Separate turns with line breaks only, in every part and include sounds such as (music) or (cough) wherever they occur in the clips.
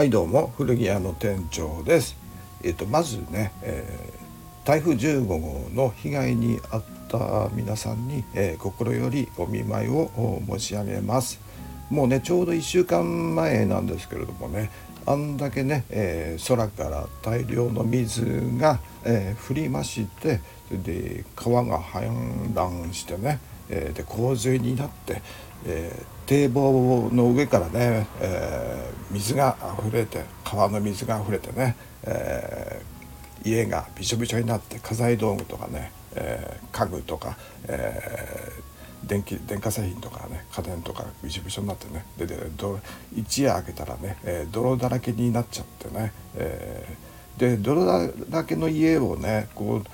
はいどうも古着屋の店長です。えっ、とまずね、えー、台風15号の被害に遭った皆さんに、えー、心よりお見舞いを申し上げます。もうねちょうど1週間前なんですけれどもねあんだけね、えー、空から大量の水が、えー、降りましてで川が氾濫してね、えー、で洪水になって、えー、堤防の上からね、えー、水が溢れて川の水が溢れてね、えー、家がびしょびしょになって家財道具とかね、え、家具とか、え、電気電化製品とかね家電とかびしょびしょになってねでで一夜明けたらね、え、泥だらけになっちゃってね、え、で泥だらけの家をねこう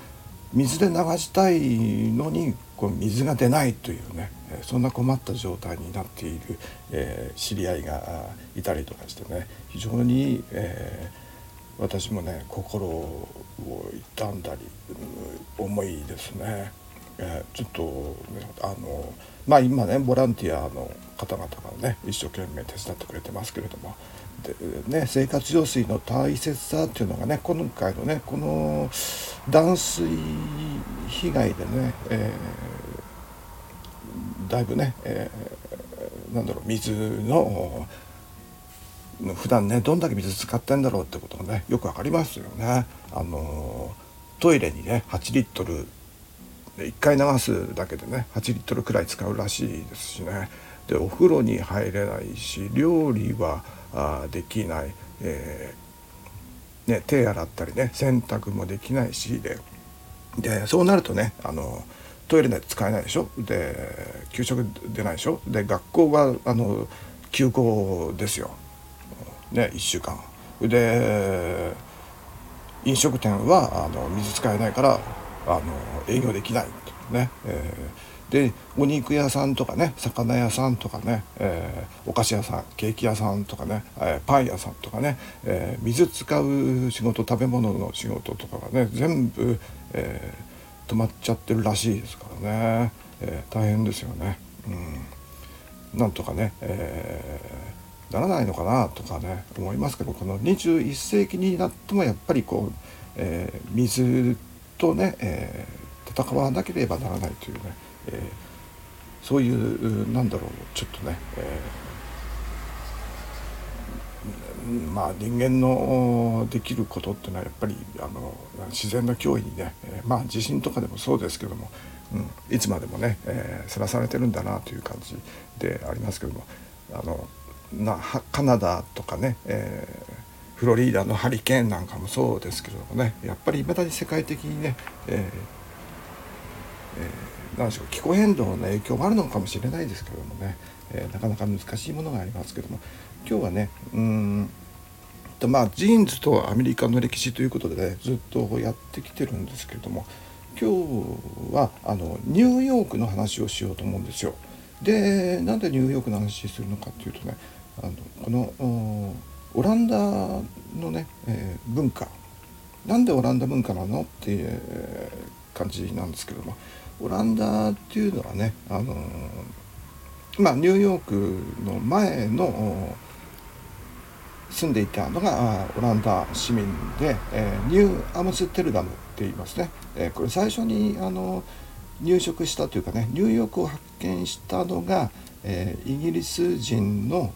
水で流したいのにこう水が出ないというねそんな困った状態になっている、え、知り合いがいたりとかしてね非常に、え、私もね心を痛んだり重いですね。え、ちょっと、ね、あのまあ今ねボランティアの方々がね一生懸命手伝ってくれてますけれどもで、ね、生活用水の大切さっていうのがね今回のねこの断水被害でね、えー、だいぶね、えー、なんだろう水の普段ねどんだけ水使ってんだろうってことがねよく分かりますよね。あのトイレにね8リットル1回流すだけでね8リットルくらい使うらしいですしねでお風呂に入れないし料理はあできない、えー、ね、手洗ったりね洗濯もできないしででそうなるとねあのトイレで使えないでしょ？で給食出ないでしょ？で学校はあの休校ですよ、ね、1週間。で飲食店はあの水使えないからあの営業できない。ね、えー。でお肉屋さんとかね魚屋さんとかね、えー、お菓子屋さんケーキ屋さんとかね、えー、パン屋さんとかね、え、水使う仕事食べ物の仕事とかがね全部、え止まっちゃってるらしいですからね、え大変ですよね。うん、なんとかね、えならないのかなとかね思いますけどこの21世紀になってもやっぱりこう、え水とね、え戦わなければならないというねえー、そういうなんだろうちょっとね、えー、まあ人間のできることっていうのはやっぱりあの自然の脅威にね、え、まあ地震とかでもそうですけども、うん、いつまでもね、えー、さらされてるんだなという感じでありますけどもあのなカナダとかね、えー、フロリーダのハリケーンなんかもそうですけどもねやっぱりいまだに世界的にね、えーえー何でしょう気候変動の影響もあるのかもしれないですけどもね、えー、なかなか難しいものがありますけども今日はねうんとまあジーンズとアメリカの歴史ということでねずっとやってきてるんですけれども今日はあのニューヨークの話をしようと思うんですよ。でなんでニューヨークの話するのかっていうとねあのこのオランダのね、えー、文化なんでオランダ文化なのっていう感じなんですけどもオランダっていうのはねあのまあニューヨークの前の住んでいたのがオランダ市民で、えー、ニューアムステルダムって言いますね、えー、これ最初にあの入植したというかねニューヨークを発見したのが、えー、イギリス人の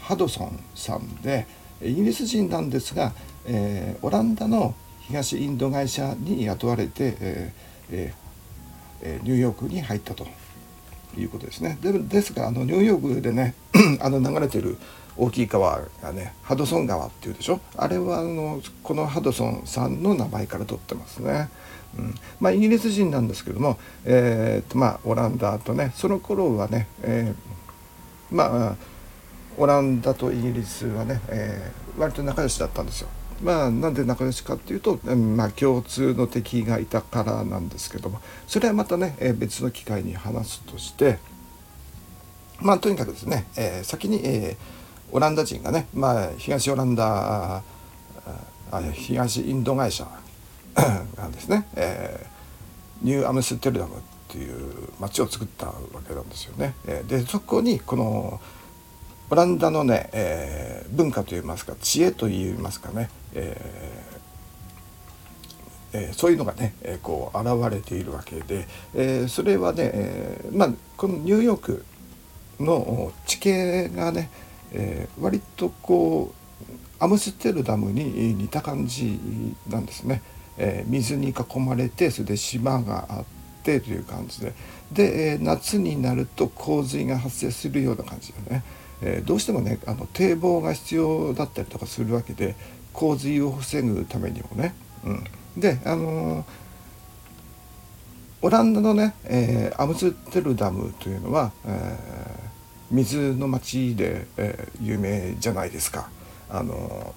ハドソンさんでイギリス人なんですが、えオランダの東インド会社に雇われて、えええニューヨークに入ったということですね。でですがあのニューヨークでね (clears throat) あの流れてる大きい川がねハドソン川っていうでしょ？あれはあのこのハドソンさんの名前から取ってますね。うん、まあイギリス人なんですけども、えーとまあ、オランダとねその頃はね、えー、まあオランダとイギリスはね、えー、割と仲良しだったんですよ。まあ、なんで仲良しかっていうと、まあ、共通の敵がいたからなんですけどもそれはまたね、え別の機会に話すとしてまあとにかくですね、えー、先に、えー、オランダ人がね、まあ、東オランダあ東インド会社 (clears throat) がですね、えー、ニューアムステルダムっていう町を作ったわけなんですよね。えー、でそこにこのオランダのね、えー、文化といいますか知恵といいますかね、えーえー、そういうのがね、えー、こう現れているわけで、えー、それはね、えー、まあこのニューヨークの地形がね、えー、割とこうアムステルダムに似た感じなんですね。えー、水に囲まれてそれで島があってという感じでで、えー、夏になると洪水が発生するような感じでね、えー、どうしてもねあの堤防が必要だったりとかするわけで洪水を防ぐためにもね。うん、であのオランダのね、えー、アムステルダムというのは、えー、水の町で、えー、有名じゃないですか。あの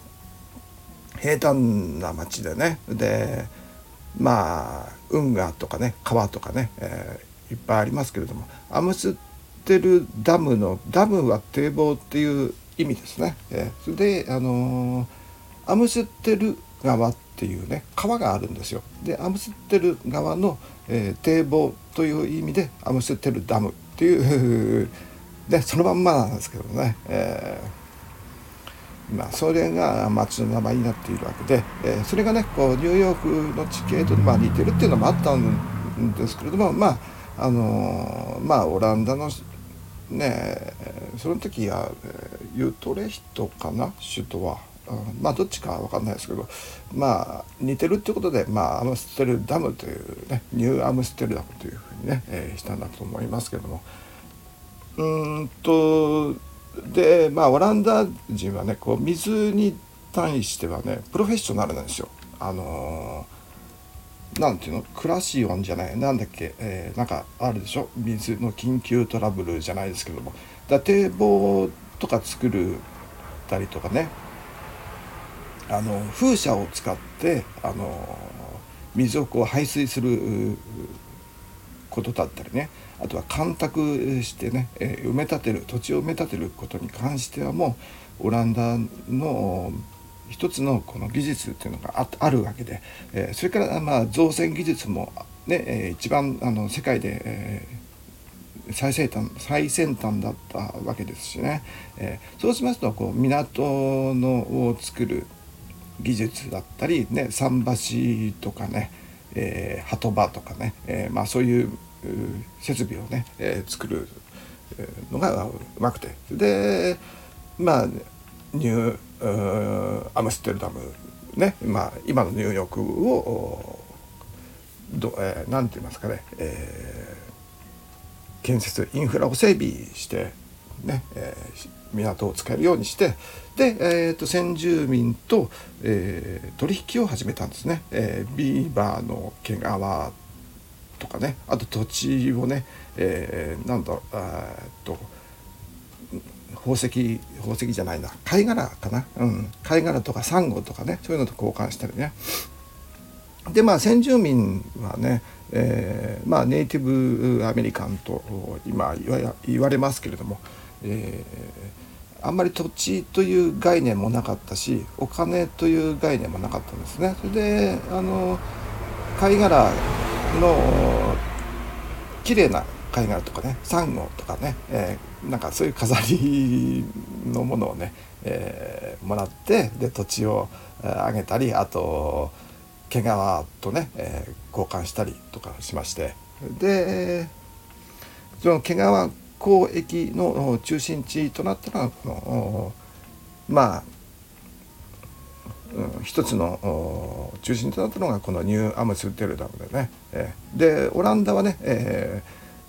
平坦な町でねでまあ運河とかね川とかね、えー、いっぱいありますけれどもアムステルダムのダムは堤防っていう意味ですね。えー、それであのー、アムステル川っていうね川があるんですよ。でアムステル川の、えー、堤防という意味でアムステルダムっていうでそのまんまなんですけどね。えーまあ、それが町の名前になっているわけで、えー、それがねこうニューヨークの地形とまあ似てるっていうのもあったんですけれどもまああのー、まあオランダのねその時は、ユートレヒトかな？首都は。まあどっちかは分かんないですけどまあ似てるってことで、まあ、アムステルダムというねニューアムステルダムというふうにね、えー、したんだと思いますけどもうんとでまあオランダ人はねこう水に対してはねプロフェッショナルなんですよ。あのー、なんていうの？クラシオンじゃないなんだっけ、えー、なんかあるでしょ？水の緊急トラブルじゃないですけども。だ堤防とか作るたりとかね。あの風車を使ってあの水をこう排水することだったりね。あとは干拓してね、え埋め立てる土地を埋め立てることに関してはもうオランダの一つのこの技術っていうのがあるわけで、えそれからまあ造船技術もね、え一番あの世界で、え最先端最先端だったわけですしね、えそうしますとこう港のを作る技術だったり、ね、桟橋とかね、えー、鳩場とかね、えー、まあ、そういう設備をね、えー、作るのがうまくてでまあニューアムステルダムね、まあ、今のニューヨークをど、えー、なんて言いますかね、えー、建設インフラを整備してね、えー、港を使えるようにしてで、えーと、先住民と、えー、取引を始めたんですね。えー、ビーバーの毛皮とかね。あと土地をね、えー、なんだえっと宝石宝石じゃないな。貝殻かな、うん、貝殻とかサンゴとかね。そういうのと交換したりね。でまあ先住民はね、えー、まあネイティブアメリカンと今言われますけれども、えー、あんまり土地という概念もなかったしお金という概念もなかったんですね。それであの貝殻の綺麗な貝殻とかねサンゴとかね、えー、なんかそういう飾りのものをね、えー、もらってで土地をあげたりあと毛皮とね、えー、交換したりとかしまして。でその毛皮交易の中心地となったのはこのまあうん、一つの中心となったのがこのニューアムステルダムでね、えー、でオランダはね、え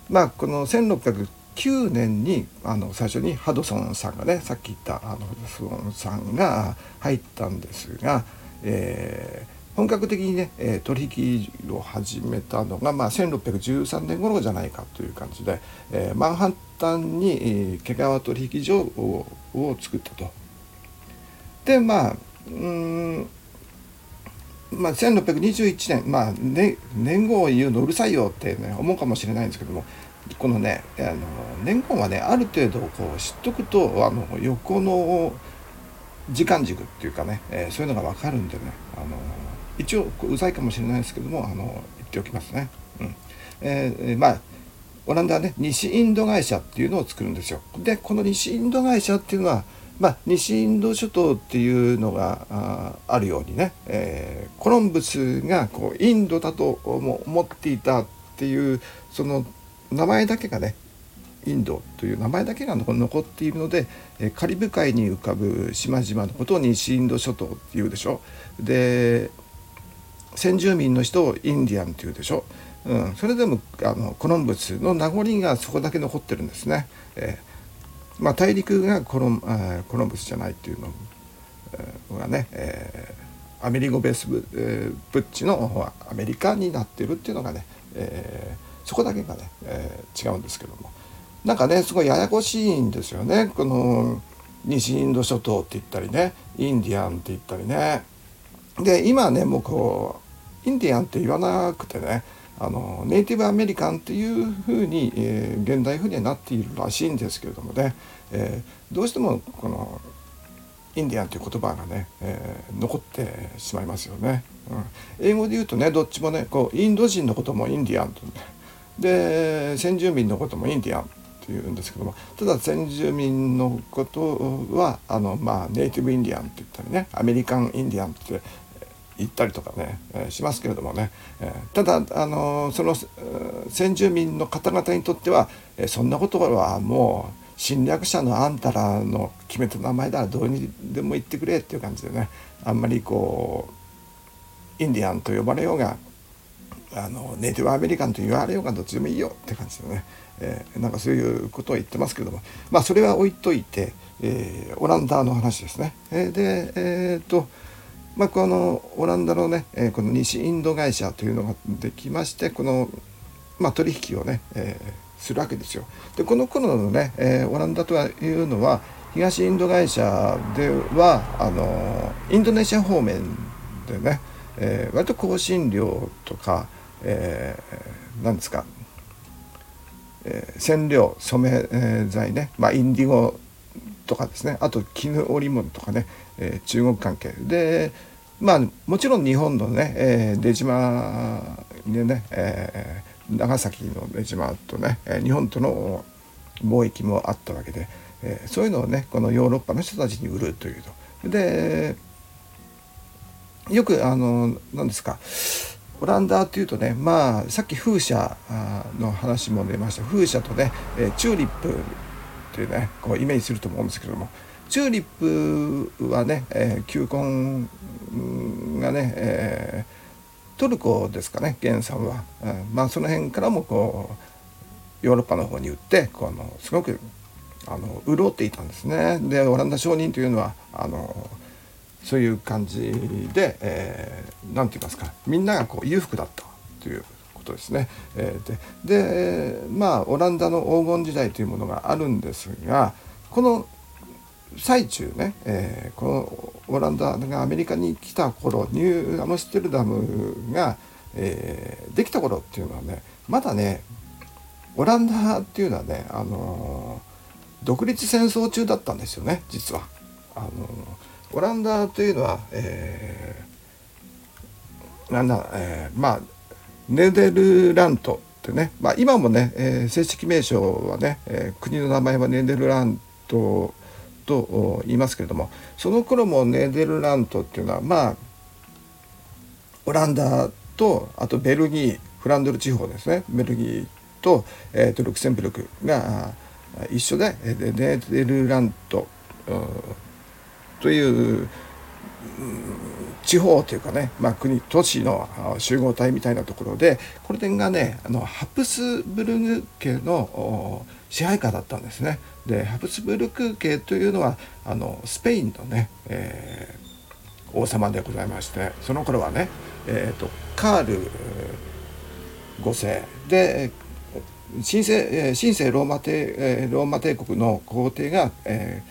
ー、まあこの1609年にあの最初にハドソンさんがねさっき言ったあのハドソンさんが入ったんですが、えー、本格的にね、え取引を始めたのが、まあ、1613年頃じゃないかという感じで、えー、マンハッタンに、えー、毛皮取引所をを作ったと。でまあうんまあ、1621年、まあね、年号を言うのうるさいよって、ね、思うかもしれないんですけどもこのねあの年号はねある程度こう知っとくとあの横の時間軸っていうかね、えー、そういうのが分かるんでねあの一応うざいかもしれないですけどもあの言っておきますね。うんえー、まあオランダはね西インド会社っていうのを作るんですよ。でこの西インド会社っていうのはまあ、西インド諸島っていうのがあるようにね、えー、コロンブスがこうインドだと思っていたっていうその名前だけがねインドという名前だけが残っているのでカリブ海に浮かぶ島々のことを西インド諸島っていうでしょで先住民の人をインディアンっていうでしょ、うん、それでもあのコロンブスの名残がそこだけ残ってるんですね。えーまあ、大陸がコロンコロンブスじゃないっていうのがね、えー、アメリゴ・ベースブ,、えー、ブッチのアメリカになってるっていうのがね、えー、そこだけがね、えー、違うんですけども。なんかねすごいややこしいんですよね。この西インド諸島って言ったりねインディアンって言ったりね。で今ねもうこうインディアンって言わなくてねあのネイティブアメリカンっていうふうに、えー、現代風にはなっているらしいんですけれどもね、えー、どうしてもこのインディアンという言葉がね、えー、残ってしまいますよね、うん。英語で言うとねどっちもねこうインド人のこともインディアンと、で先住民のこともインディアンっていうんですけどもただ先住民のことはあの、まあ、ネイティブインディアンって言ったりねアメリカンインディアンって行ったりとかね、えー、しますけれどもね、えー、ただ、あのー、その先住民の方々にとっては、え、そんなことはもう侵略者のあんたらの決めた名前だらどうにでも言ってくれっていう感じでねあんまりこうインディアンと呼ばれようがあのネイティブアメリカンと言われようがどっちでもいいよって感じでね、えー、なんかそういうことを言ってますけども。まあそれは置いといて、えー、オランダの話ですね。えー、でえ、っとまあ、このオランダのね、えー、この西インド会社というのができましてこの、まあ、取引をね、えー、するわけですよ。でこの頃のね、えー、オランダというのは東インド会社ではあのインドネシア方面でね、えー、割と香辛料とか、えー、何ですか、えー、染料染め剤ね、まあ、インディゴとかですね。あと絹織物とかね、えー、中国関係。でまあもちろん日本のね、えー、出島でね、えー、長崎の出島とね日本との貿易もあったわけで、えー、そういうのをねこのヨーロッパの人たちに売るというと。でよくあの何ですか。オランダっていうとねまあさっき風車の話も出ました。風車とね、チューリップっていうねこうイメージすると思うんですけどもチューリップはね、えー、球根がね、えー、トルコですかね原産は、うん、まあその辺からもこうヨーロッパの方に売ってこのすごくあの潤っていたんですね。でオランダ商人というのはあのそういう感じで何、えー、て言いますかみんながこう裕福だったということですね。えー、ででまあオランダの黄金時代というものがあるんですがこの最中ね、えー、このオランダがアメリカに来た頃ニューアムステルダムが、えー、できた頃っていうのはねまだねオランダっていうのはね、あのー、独立戦争中だったんですよね実は。あのオランダというのは、えー、なんだ、えー、まあネデルラントってね、まあ、今もね、えー、正式名称はね、えー、国の名前はネデルラントと言いますけれどもその頃もネデルラントっていうのはまあオランダとあとベルギーフランドル地方ですね。ベルギーと,、えー、とルクセンブルクが一緒でネデルラントという地方というかね、まあ、国都市の集合体みたいなところでこれがねあのハプスブルグ家の支配下だったんですね。でハプスブルク家というのはあのスペインのね、えー、王様でございましてその頃はね、えーと、カール5世で神聖神聖ローマ帝ローマ帝国の皇帝が、え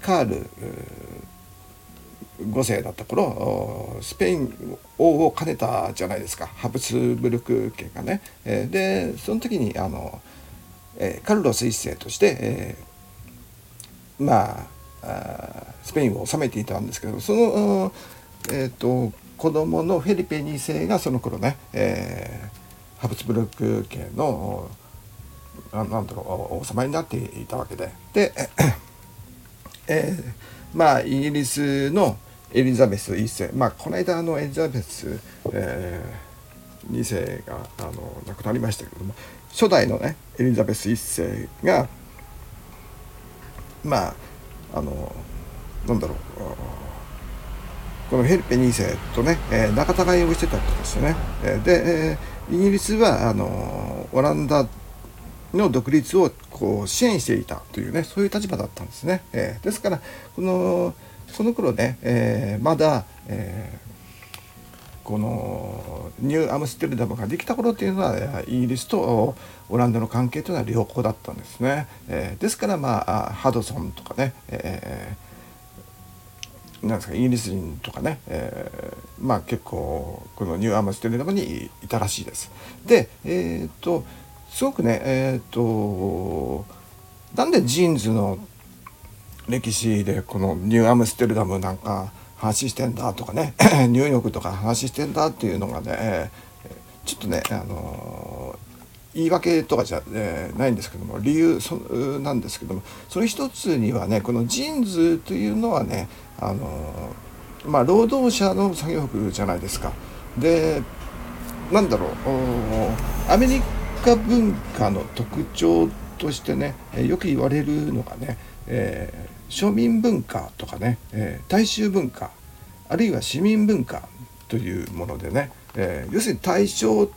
ー、カール5世だった頃スペイン王を兼ねたじゃないですかハプスブルク家がね。でその時にあのえー、カルロス1世として、えー、まあスペインを治めていたんですけどその、えーと、子供のフェリペ2世がその頃ね、えー、ハプスブルク家のあなんだろう王様になっていたわけでで、えー、まあイギリスのエリザベス1世まあこの間あのエリザベス、えー、2世があの亡くなりましたけども初代のねエリザベス1世がまああのなんだろうこのヘルペ2世とね、えー、仲違いをしてたんですよね。えー、で、えー、イギリスはあのオランダの独立をこう支援していたというねそういう立場だったんですね。えー、ですからこのその頃ね、えー、まだ、えー、このニューアムステルダムができた頃っていうのはイギリスとオランダの関係というのは良好だったんですね。えー、ですからまあハドソンとかね、えー、なんですかイギリス人とかね、えー、まあ結構このニューアムステルダムにいたらしいです。でえっ、とすごくねえっ、となんでジーンズの歴史でこのニューアムステルダムなんか話してんだとかね (clears throat) ニューヨークとか話してんだっていうのがねちょっとねあの言い訳とかじゃ、えないんですけども理由そなんですけどもそれ一つにはねこのジーンズというのはねあのまあ労働者の作業服じゃないですか。でなんだろうアメリカ文化の特徴としてねよく言われるのがね、え庶民文化とかね、えー、大衆文化あるいは市民文化というものでね、えー、要するに対象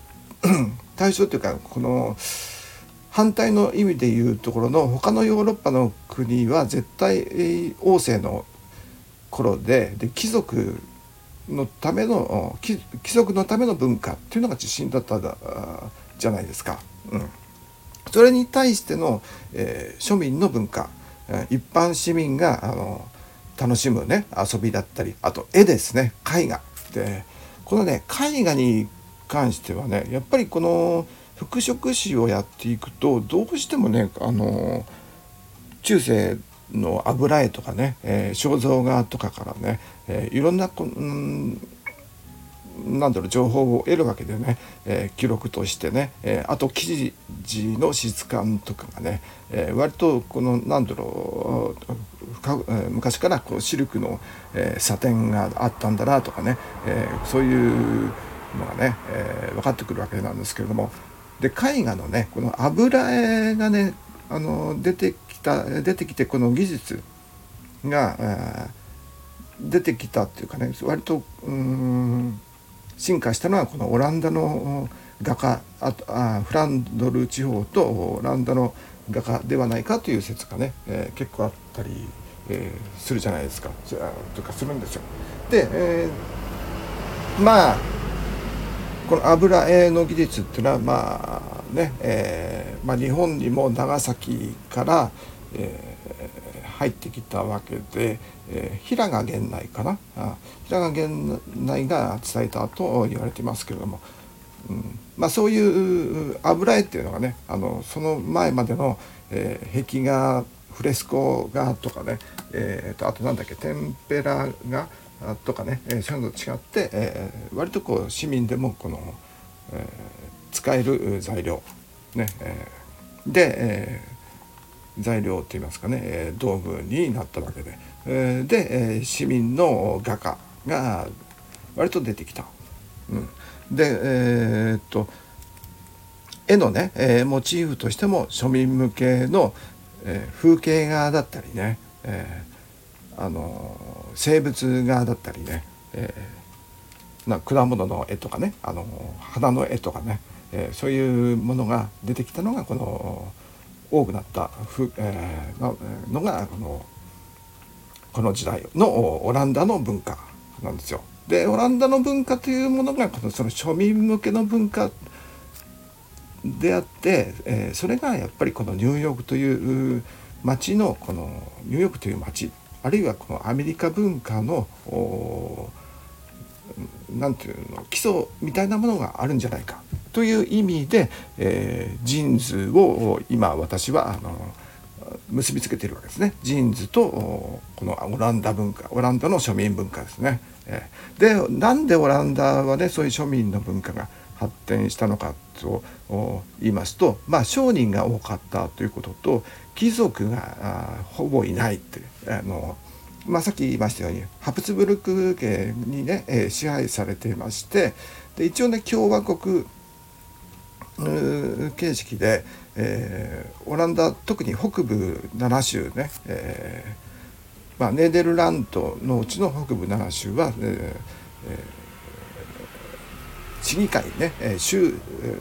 対象というかこの反対の意味でいうところの他のヨーロッパの国は絶対王政の頃でで貴族のための貴族のための文化っていうのが自信だったじゃないですか。うん、それに対しての、えー、庶民の文化一般市民があの楽しむね遊びだったりあと絵ですね絵画。でこのね絵画に関してはねやっぱりこの服飾史をやっていくとどうしてもねあの中世の油絵とかね、えー、肖像画とかからね、えー、いろんなこ、ん、なんだろう情報を得るわけでね、えー、記録としてね、えー、あと生地の質感とかがね、えー、割とこのなんだろう昔からこうシルクの、えー、サテンがあったんだなとかね、えー、そういうのがね、えー、分かってくるわけなんですけれども。で絵画のねこの油絵がねあの出てきた出てきてこの技術が、出てきたっていうかね割とうん進化したのはこのオランダの画家あとあフランドル地方とオランダの画家ではないかという説がね、えー、結構あったり、えー、するじゃないですかとかするんですよ。で、えー、まあこの油絵の技術っていうのはまあね、えーまあ、日本にも長崎から、えー、入ってきたわけで、えー、平賀源内かな？あ平賀源内が伝えたと言われていますけれども、うん。まあ、そういう油絵っていうのがねあのその前までの、えー、壁画フレスコ画とかね、えーと、あとなんだっけテンペラ画とかね、えー、そういうのと違って、えー、割とこう市民でもこの、えー、使える材料ね、えー、で、えー、材料って言いますかね、えー、道具になったわけで、で、市民の画家が割と出てきた。うんでえー、っと絵のね、えー、モチーフとしても庶民向けの、えー、風景画だったりね、えー、あの生物画だったりね、えー、な果物の絵とかねあの花の絵とかね、えー、そういうものが出てきたのがこの多くなったふ、えー、のがこのこの時代のオランダの文化なんですよ。でオランダの文化というものがこのその庶民向けの文化であって、えー、それがやっぱりこのニューヨークという街のこのニューヨークという街あるいはこのアメリカ文化の何ていうの基礎みたいなものがあるんじゃないかという意味で、えー、ジーンズを今私はあの結びつけてるわけですねジーンズとこのオランダ文化オランダの庶民文化ですね。でなんでオランダはねそういう庶民の文化が発展したのかと言いますと、まあ、商人が多かったということと貴族がほぼいないってあの、まあ、さっき言いましたようにハプツブルク家にね、支配されていましてで一応ね共和国形式で、えー、オランダ特に北部7州ね、えーまあ、ネーデルラントのうちの北部7州は、えー市議会ね、え州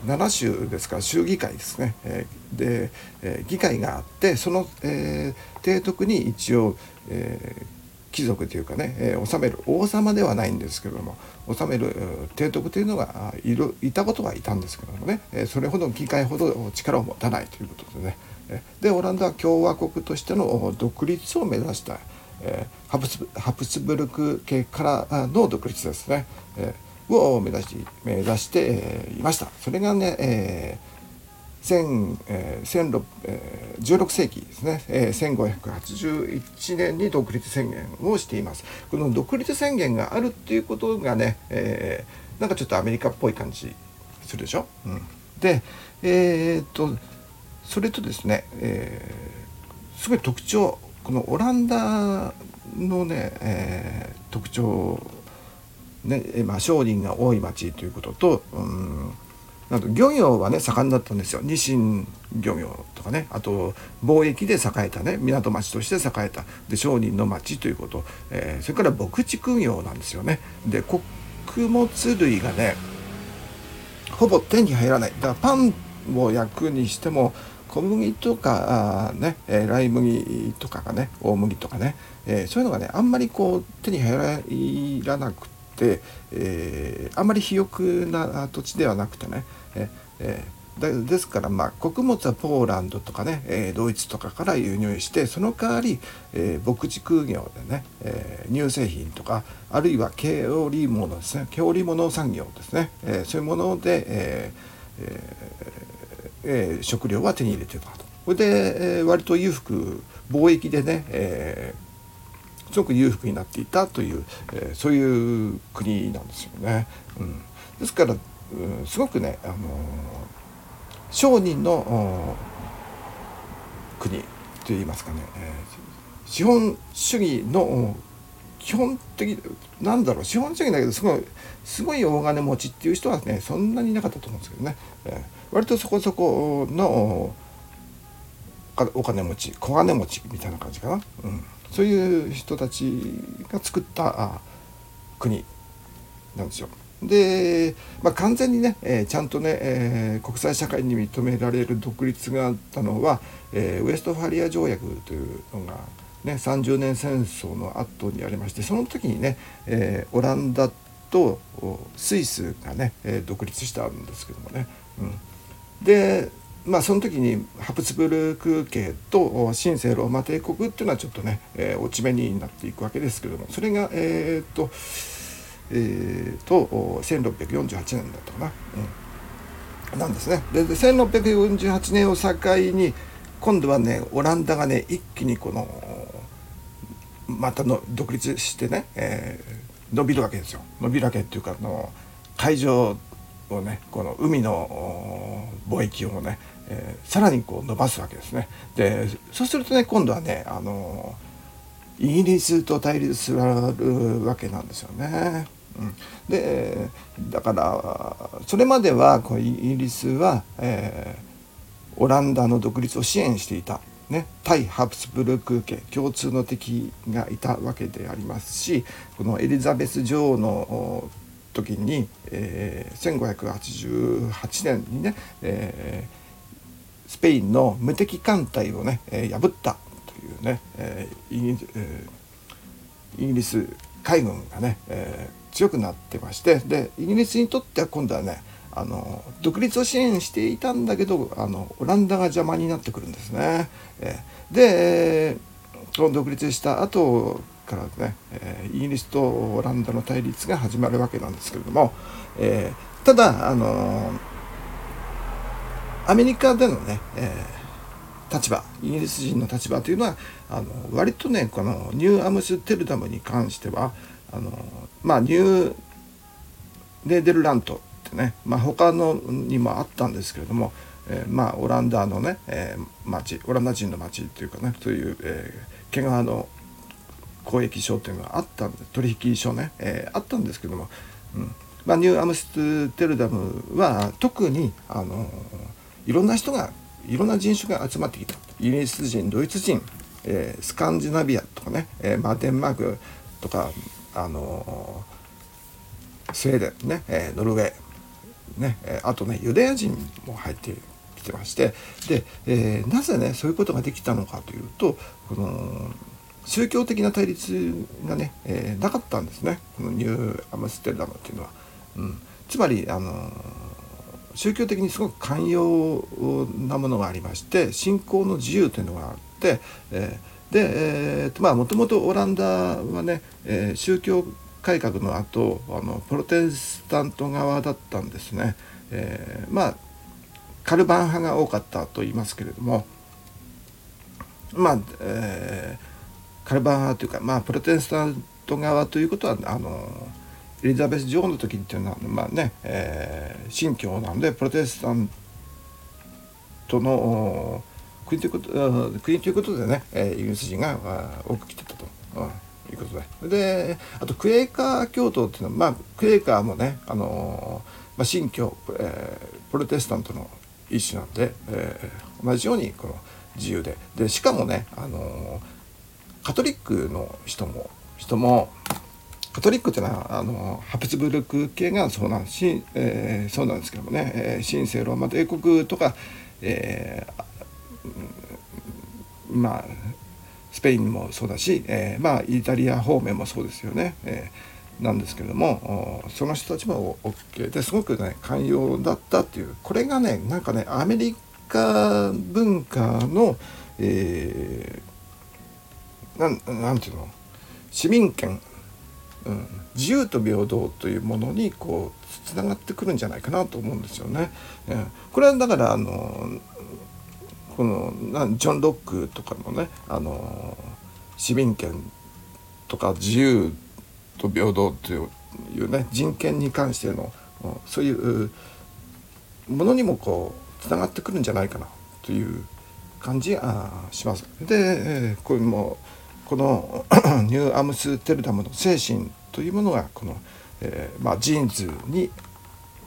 7州ですから州議会ですね、で、議会があってその、え提督に一応、え貴族というかね、え治める王様ではないんですけれども治める提督というのがいるいたことはいたんですけどもね、えそれほど議会ほど力を持たないということでねでオランダは共和国としての独立を目指した、えハプスハプスブルク系からの独立ですね。えを目指し目指していました。それがね、えーえー、16世紀ですね、えー、1581年に独立宣言をしています。この独立宣言があるっていうことがね、えー、なんかちょっとアメリカっぽい感じするでしょ、うん、でえー、っとそれとですね、えー、すごい特徴このオランダのね、えー、特徴ねまあ、商人が多い町ということと、うん、なんと漁業はね盛んだったんですよ。ニシン漁業とかね。あと貿易で栄えたね。港町として栄えた。で商人の町ということ、えー、それから牧畜業なんですよね。で穀物類がねほぼ手に入らない。だからパンを焼くにしても小麦とかね、えー、ライ麦とかがね。大麦とかね、えー、そういうのがねあんまりこう手に入らなくて、えー、あまり肥沃な土地ではなくてね、えー、ですからまあ穀物はポーランドとかね、え、ドイツとかから輸入してその代わり、え、牧畜業でね、え、乳製品とかあるいは毛織物ですね毛織物産業ですね、え、そういうもので、ええー、食料は手に入れてたと。これで、え、割と裕福貿易でね、えーすごく裕福になっていたという、えー、そういう国なんですよね。うん、ですから、うん、すごくね、あのー、商人の国といいますかね、えー、資本主義の基本的なんだろう資本主義だけどすごいすごい大金持ちっていう人はねそんなにいなかったと思うんですけどね、えー、割とそこそこのお金持ち小金持ちみたいな感じかな。うんそういう人たちが作った国なんですよ。で、まあ、完全にね、えー、ちゃんとね、えー、国際社会に認められる独立があったのは、えー、ウエストファリア条約というのが、ね、30年戦争の後にありましてその時にね、えオランダとスイスがね、え独立したんですけどもね。うん、でまあ、その時にハプスブルク家と神聖ローマ帝国っていうのはちょっとね、えー、落ち目になっていくわけですけどもそれがえー、っとえー、と1648年だったかな、うん、なんですね。でで1648年を境に今度はねオランダがね一気にこのまたの独立してね、えー、伸びるわけですよ。伸びるわけっていうかの海上をねこの海の貿易をねえー、さらにこう伸ばすわけですね。でそうするとね今度はねあのイギリスと対立するわけなんですよね。うん、でだからそれまではこうイギリスは、えー、オランダの独立を支援していた、ね、対ハプスブルク家共通の敵がいたわけでありますしこのエリザベス女王の時に、えー、1588年にね、えースペインの無敵艦隊をね、え、破ったというね、えイギリス、海軍がね、え、強くなってましてでイギリスにとっては今度はねあの独立を支援していたんだけどあのオランダが邪魔になってくるんですね。え、でその独立した後からね、え、イギリスとオランダの対立が始まるわけなんですけれども、え、ただあのーアメリカでのね、えー、立場イギリス人の立場というのはあの割とねこのニューアムステルダムに関してはあのまあニューネーデルラントってね、まあ、他のにもあったんですけれども、えー、まあオランダのね、えー、町オランダ人の町というかねそういう、えー、毛皮の交易所というのがあったんで取引所ね、えー、あったんですけども、うん。まあ、ニューアムステルダムは特にあのいろんな人がいろんな人種が集まってきた。イギリス人ドイツ人、えー、スカンジナビアとかね、えー、マーテンマークとかあのスウェーデンね、えー、ノルウェーね、あとねユダヤ人も入ってきてましてで、えー、なぜねそういうことができたのかというとこの宗教的な対立がね、えー、なかったんですね。このニューアムステルダムっていうのは。うん、つまりあの宗教的にすごく寛容なものがありまして信仰の自由というのがあって、えー、で、えー、まあもともとオランダはね、えー、宗教改革の後あのプロテスタント側だったんですね。えー、まあカルバン派が多かったと言いますけれどもまあ、えー、カルバン派というかまあプロテスタント側ということはあのエリザベス女王の時っていうのはまあね、えー、新教なんでプロテスタントの国ということ国ということでね、えー、イギリス人が多く来てたと、うん、いうことで。であとクエーカー教徒っていうのはまあクエーカーもね、あの、まあ、新教、えー、プロテスタントの一種なんで、えー、同じようにこの自由で。でしかもね、あのカトリックの人も人もカトリックっていうのはあのハプスブルク系がそうなんし、えー、そうなんですけどもね、えー、神聖ローマ帝国とか、えー、まあスペインもそうだし、えー、まあイタリア方面もそうですよね、えー、なんですけどもその人たちも OK ですごくね寛容だったっていうこれがねなんかねアメリカ文化の、えー、なんなんていうの？市民権うん、自由と平等というものにこうつながってくるんじゃないかなと思うんですよね。うん、これはだからあのこのジョン・ロックとかのねあの市民権とか自由と平等というね人権に関してのそういうものにもこうつながってくるんじゃないかなという感じがします。でこれもこのニューアムステルダムの精神というものがこの、えー、まあ、ジーンズに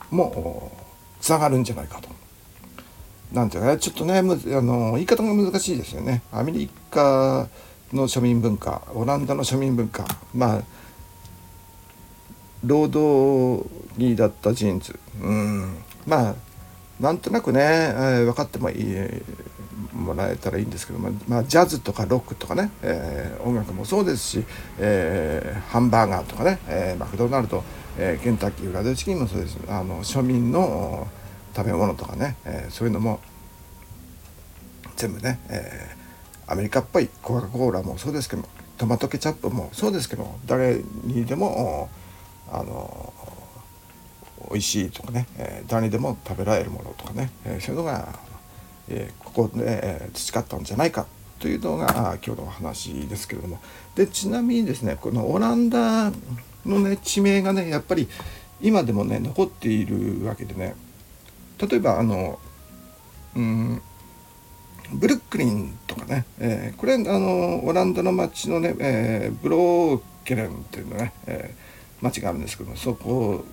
もつながるんじゃないかと。なんていうかねちょっとねあの言い方が難しいですよね。アメリカの庶民文化オランダの庶民文化まあ労働着だったジーンズうんまあなんとなくね、えー、分かってもいいもらえたらいいんですけど、まあ、まあ、ジャズとかロックとかね、えー、音楽もそうですし、えー、ハンバーガーとかね、えー、マクドナルド、えー、ケンタッキーフラドチキンもそうです。あの庶民の食べ物とかね、えー、そういうのも全部ね、えー、アメリカっぽいコカ・コーラもそうですけどトマトケチャップもそうですけど誰にでもあの美味しいとかね、えー、誰にでも食べられるものとかね、えー、そういうのがえー、ここで培ったんじゃないかというのが今日のお話ですけれども。でちなみにですねこのオランダのね地名がねやっぱり今でもね残っているわけでね。例えばあのうんブルックリンとかね、えー、これあのオランダの町のね、えー、ブローケレンっていうのね、えー、町があるんですけどそこ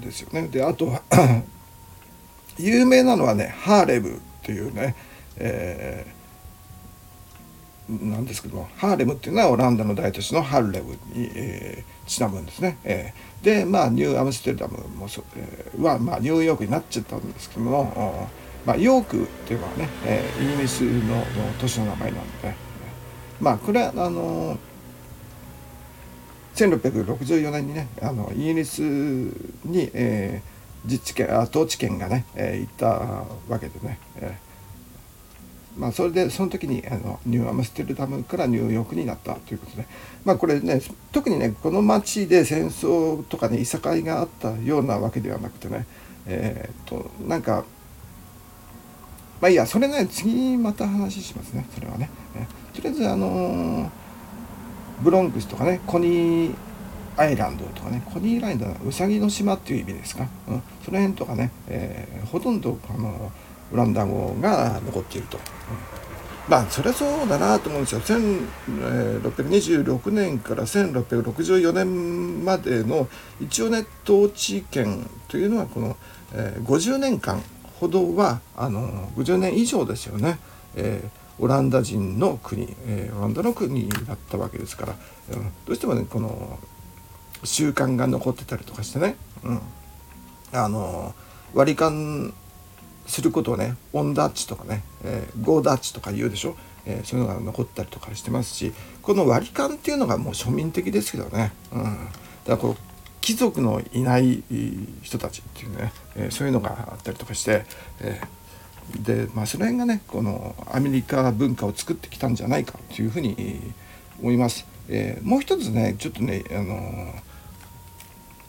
ですよね。であとは (clears throat) 有名なのはねハーレムっていうね、えー、なんですけどもハーレムっていうのはオランダの大都市のハルレムに、えー、ちなむんですね。えー、でまあニューアムステルダムもそ、えー、は、まあ、ニューヨークになっちゃったんですけども、まあ、ヨークっていうのはね、えー、イギリスの都市の名前なんで、ね、まあこれはあの1664年にねあのイギリスに、えー、自治権あ統治権がね、えー、行ったわけでね、えー、まあ、それでその時にあのニューアムステルダムからニューヨークになったということで、まあ、これね特にねこの町で戦争とかねいさかいがあったようなわけではなくてねえー、っとなんかまあいいやそれね次また話しますねそれはね。えー、とりあえずあの、ブロンクスとかねコニーアイランドとかねコニーラインドはウサギの島っていう意味ですか、うん、その辺とかね、えー、ほとんどあのオランダ語が残っていると。うん。まあそれはそうだなと思うんですよ。1626年から1664年までの一応ね統治権というのはこの、えー、50年間ほどはあの50年以上ですよね、えー、オランダ人の国、えー、オランダの国だったわけですから、うん、どうしてもねこの習慣が残ってたりとかしてね、うん、あの割り勘することをねオンダッチとかね、えー、ゴーダッチとか言うでしょ、えー、そういうのが残ったりとかしてますしこの割り勘っていうのがもう庶民的ですけどね、うん、だからこう貴族のいない人たちっていうね、えー、そういうのがあったりとかして、え、でまあその辺がねこのアメリカ文化を作ってきたんじゃないかというふうに思います。え、もう一つねちょっとねあの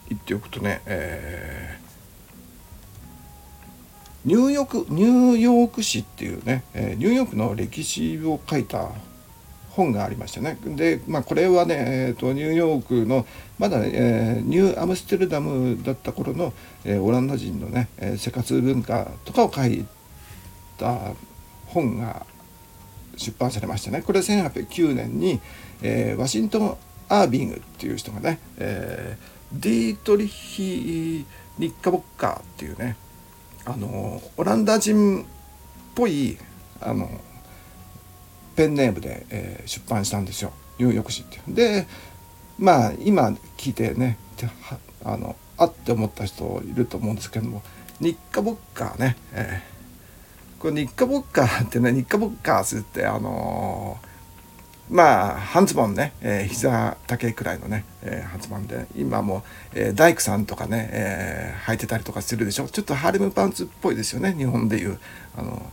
言っておくとね、えー、ニューヨークニューヨーク市っていうね、え、ニューヨークの歴史を書いた本がありましたね。で、まあ、これはね、えーと、ニューヨークのまだ、えー、ニューアムステルダムだった頃の、えー、オランダ人のね、えー、生活文化とかを書いた本が出版されましたね。これ1809年に、え、ワシントン・アービングっていう人がね、えー、ディートリヒ・ニッカボッカーっていうねあのオランダ人っぽいあのペンネームで、えー、出版したんですよ「ニューヨーク紙」って。でまあ今聞いてねあのあって思った人いると思うんですけども日課ボッカーね、えー、これ日課ボッカーってね日課ボッカーってあのー、まあ半ズボンね、えー、膝丈くらいのね、えー、半ズボンで今も、えー、大工さんとかね、えー、履いてたりとかするでしょ？ちょっとハーレムパンツっぽいですよね日本でいう。あの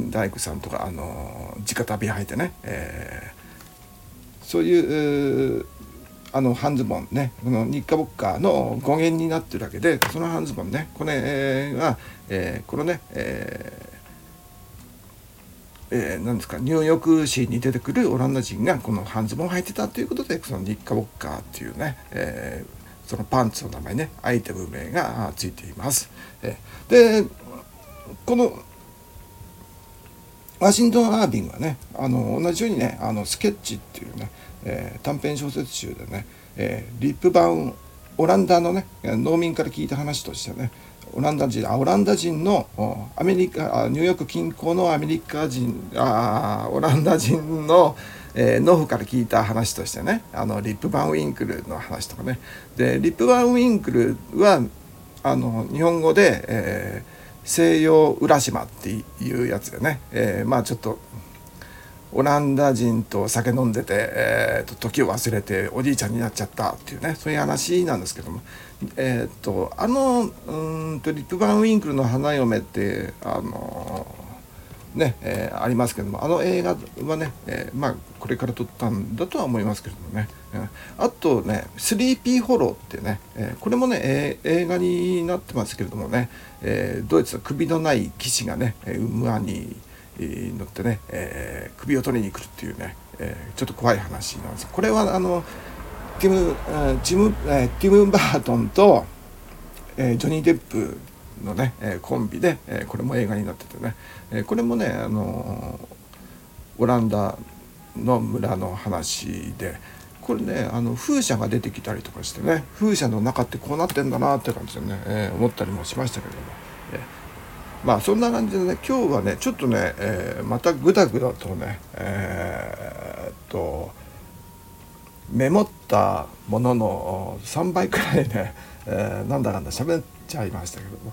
大工さんとかあの直旅履いてね、えー、そういうあの半ズボンねこの日課ボッカーの語源になってるわけでその半ズボンねこれが、えー、このね、えーえー、ですかニューヨーク市に出てくるオランダ人がこの半ズボンを履いてたということでその日課ボッカーっていうね、えー、そのパンツの名前ねアイテム名がついています。えー、でこのワシントン・アービングはねあの同じようにねあのスケッチっていうね、えー、短編小説集でね、えー、リップバウンオランダのね農民から聞いた話としてねオランダ人あオランダ人のアメリカニューヨーク近郊のアメリカ人あオランダ人の、えー、農夫から聞いた話としてねあのリップ・バンウィンクルの話とかね。でリップ・バンウィンクルはあの日本語で、えー西洋浦島っていうやつでね、えー、まあちょっとオランダ人と酒飲んでて、えー、と時を忘れておじいちゃんになっちゃったっていうねそういう話なんですけども、えーと、あのうんとリップ・バン・ウィンクルの花嫁ってあのね、えー、ありますけどもあの映画はね、えー、まあこれから撮ったんだとは思いますけどもね、うん、あとね「スリーピーホロー」ってね、えー、これもね、え映画になってますけれどもね、えドイツの首のない騎士がね馬に乗ってね、え首を取りに来るっていうね、えちょっと怖い話なんです。これはあのティムジム、ティム・バートンと、えジョニー・デップのね、えコンビで、えこれも映画になっててね、えこれもね、あのオランダの村の話でこれねあの風車が出てきたりとかしてね風車の中ってこうなってんだなって感じでね、えー、思ったりもしましたけども、えー、まあそんな感じでね今日はねちょっとね、えー、またグダグダとねえっとメモったものの3倍くらいね、(laughs) えー、なんだかんだ喋っちゃいましたけども、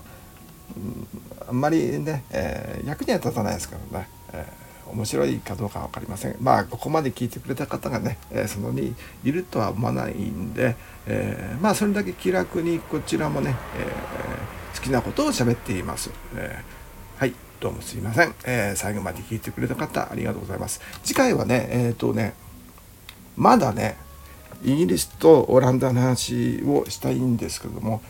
うん、あんまりね、えー、役には立たないですからね、えー、面白いかどうか分かりません。まあここまで聞いてくれた方がね、え、そのにいるとは思わないんで、えまあそれだけ気楽にこちらもね、え好きなことを喋っています。えはいどうもすいません、え最後まで聞いてくれた方ありがとうございます。次回はねえっ、とねまだねイギリスとオランダの話をしたいんですけども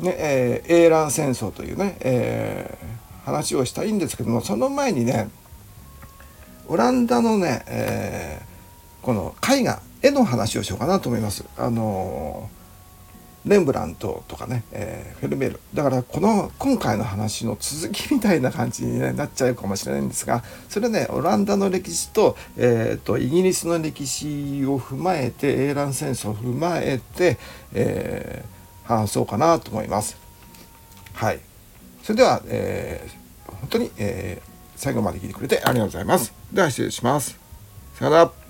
ねえー、英蘭戦争というね、えー、話をしたいんですけどもその前にねオランダのね、えー、この絵画絵の話をしようかなと思います。あのレンブラントとかね、えー、フェルメールだからこの今回の話の続きみたいな感じに、なっちゃうかもしれないんですがそれねオランダの歴史と,、えーと、イギリスの歴史を踏まえて英蘭戦争を踏まえて、えー、話そうかなと思います。はいそれでは、えー、本当に、えー、最後まで聞いてくれてありがとうございます。では失礼します。さよなら。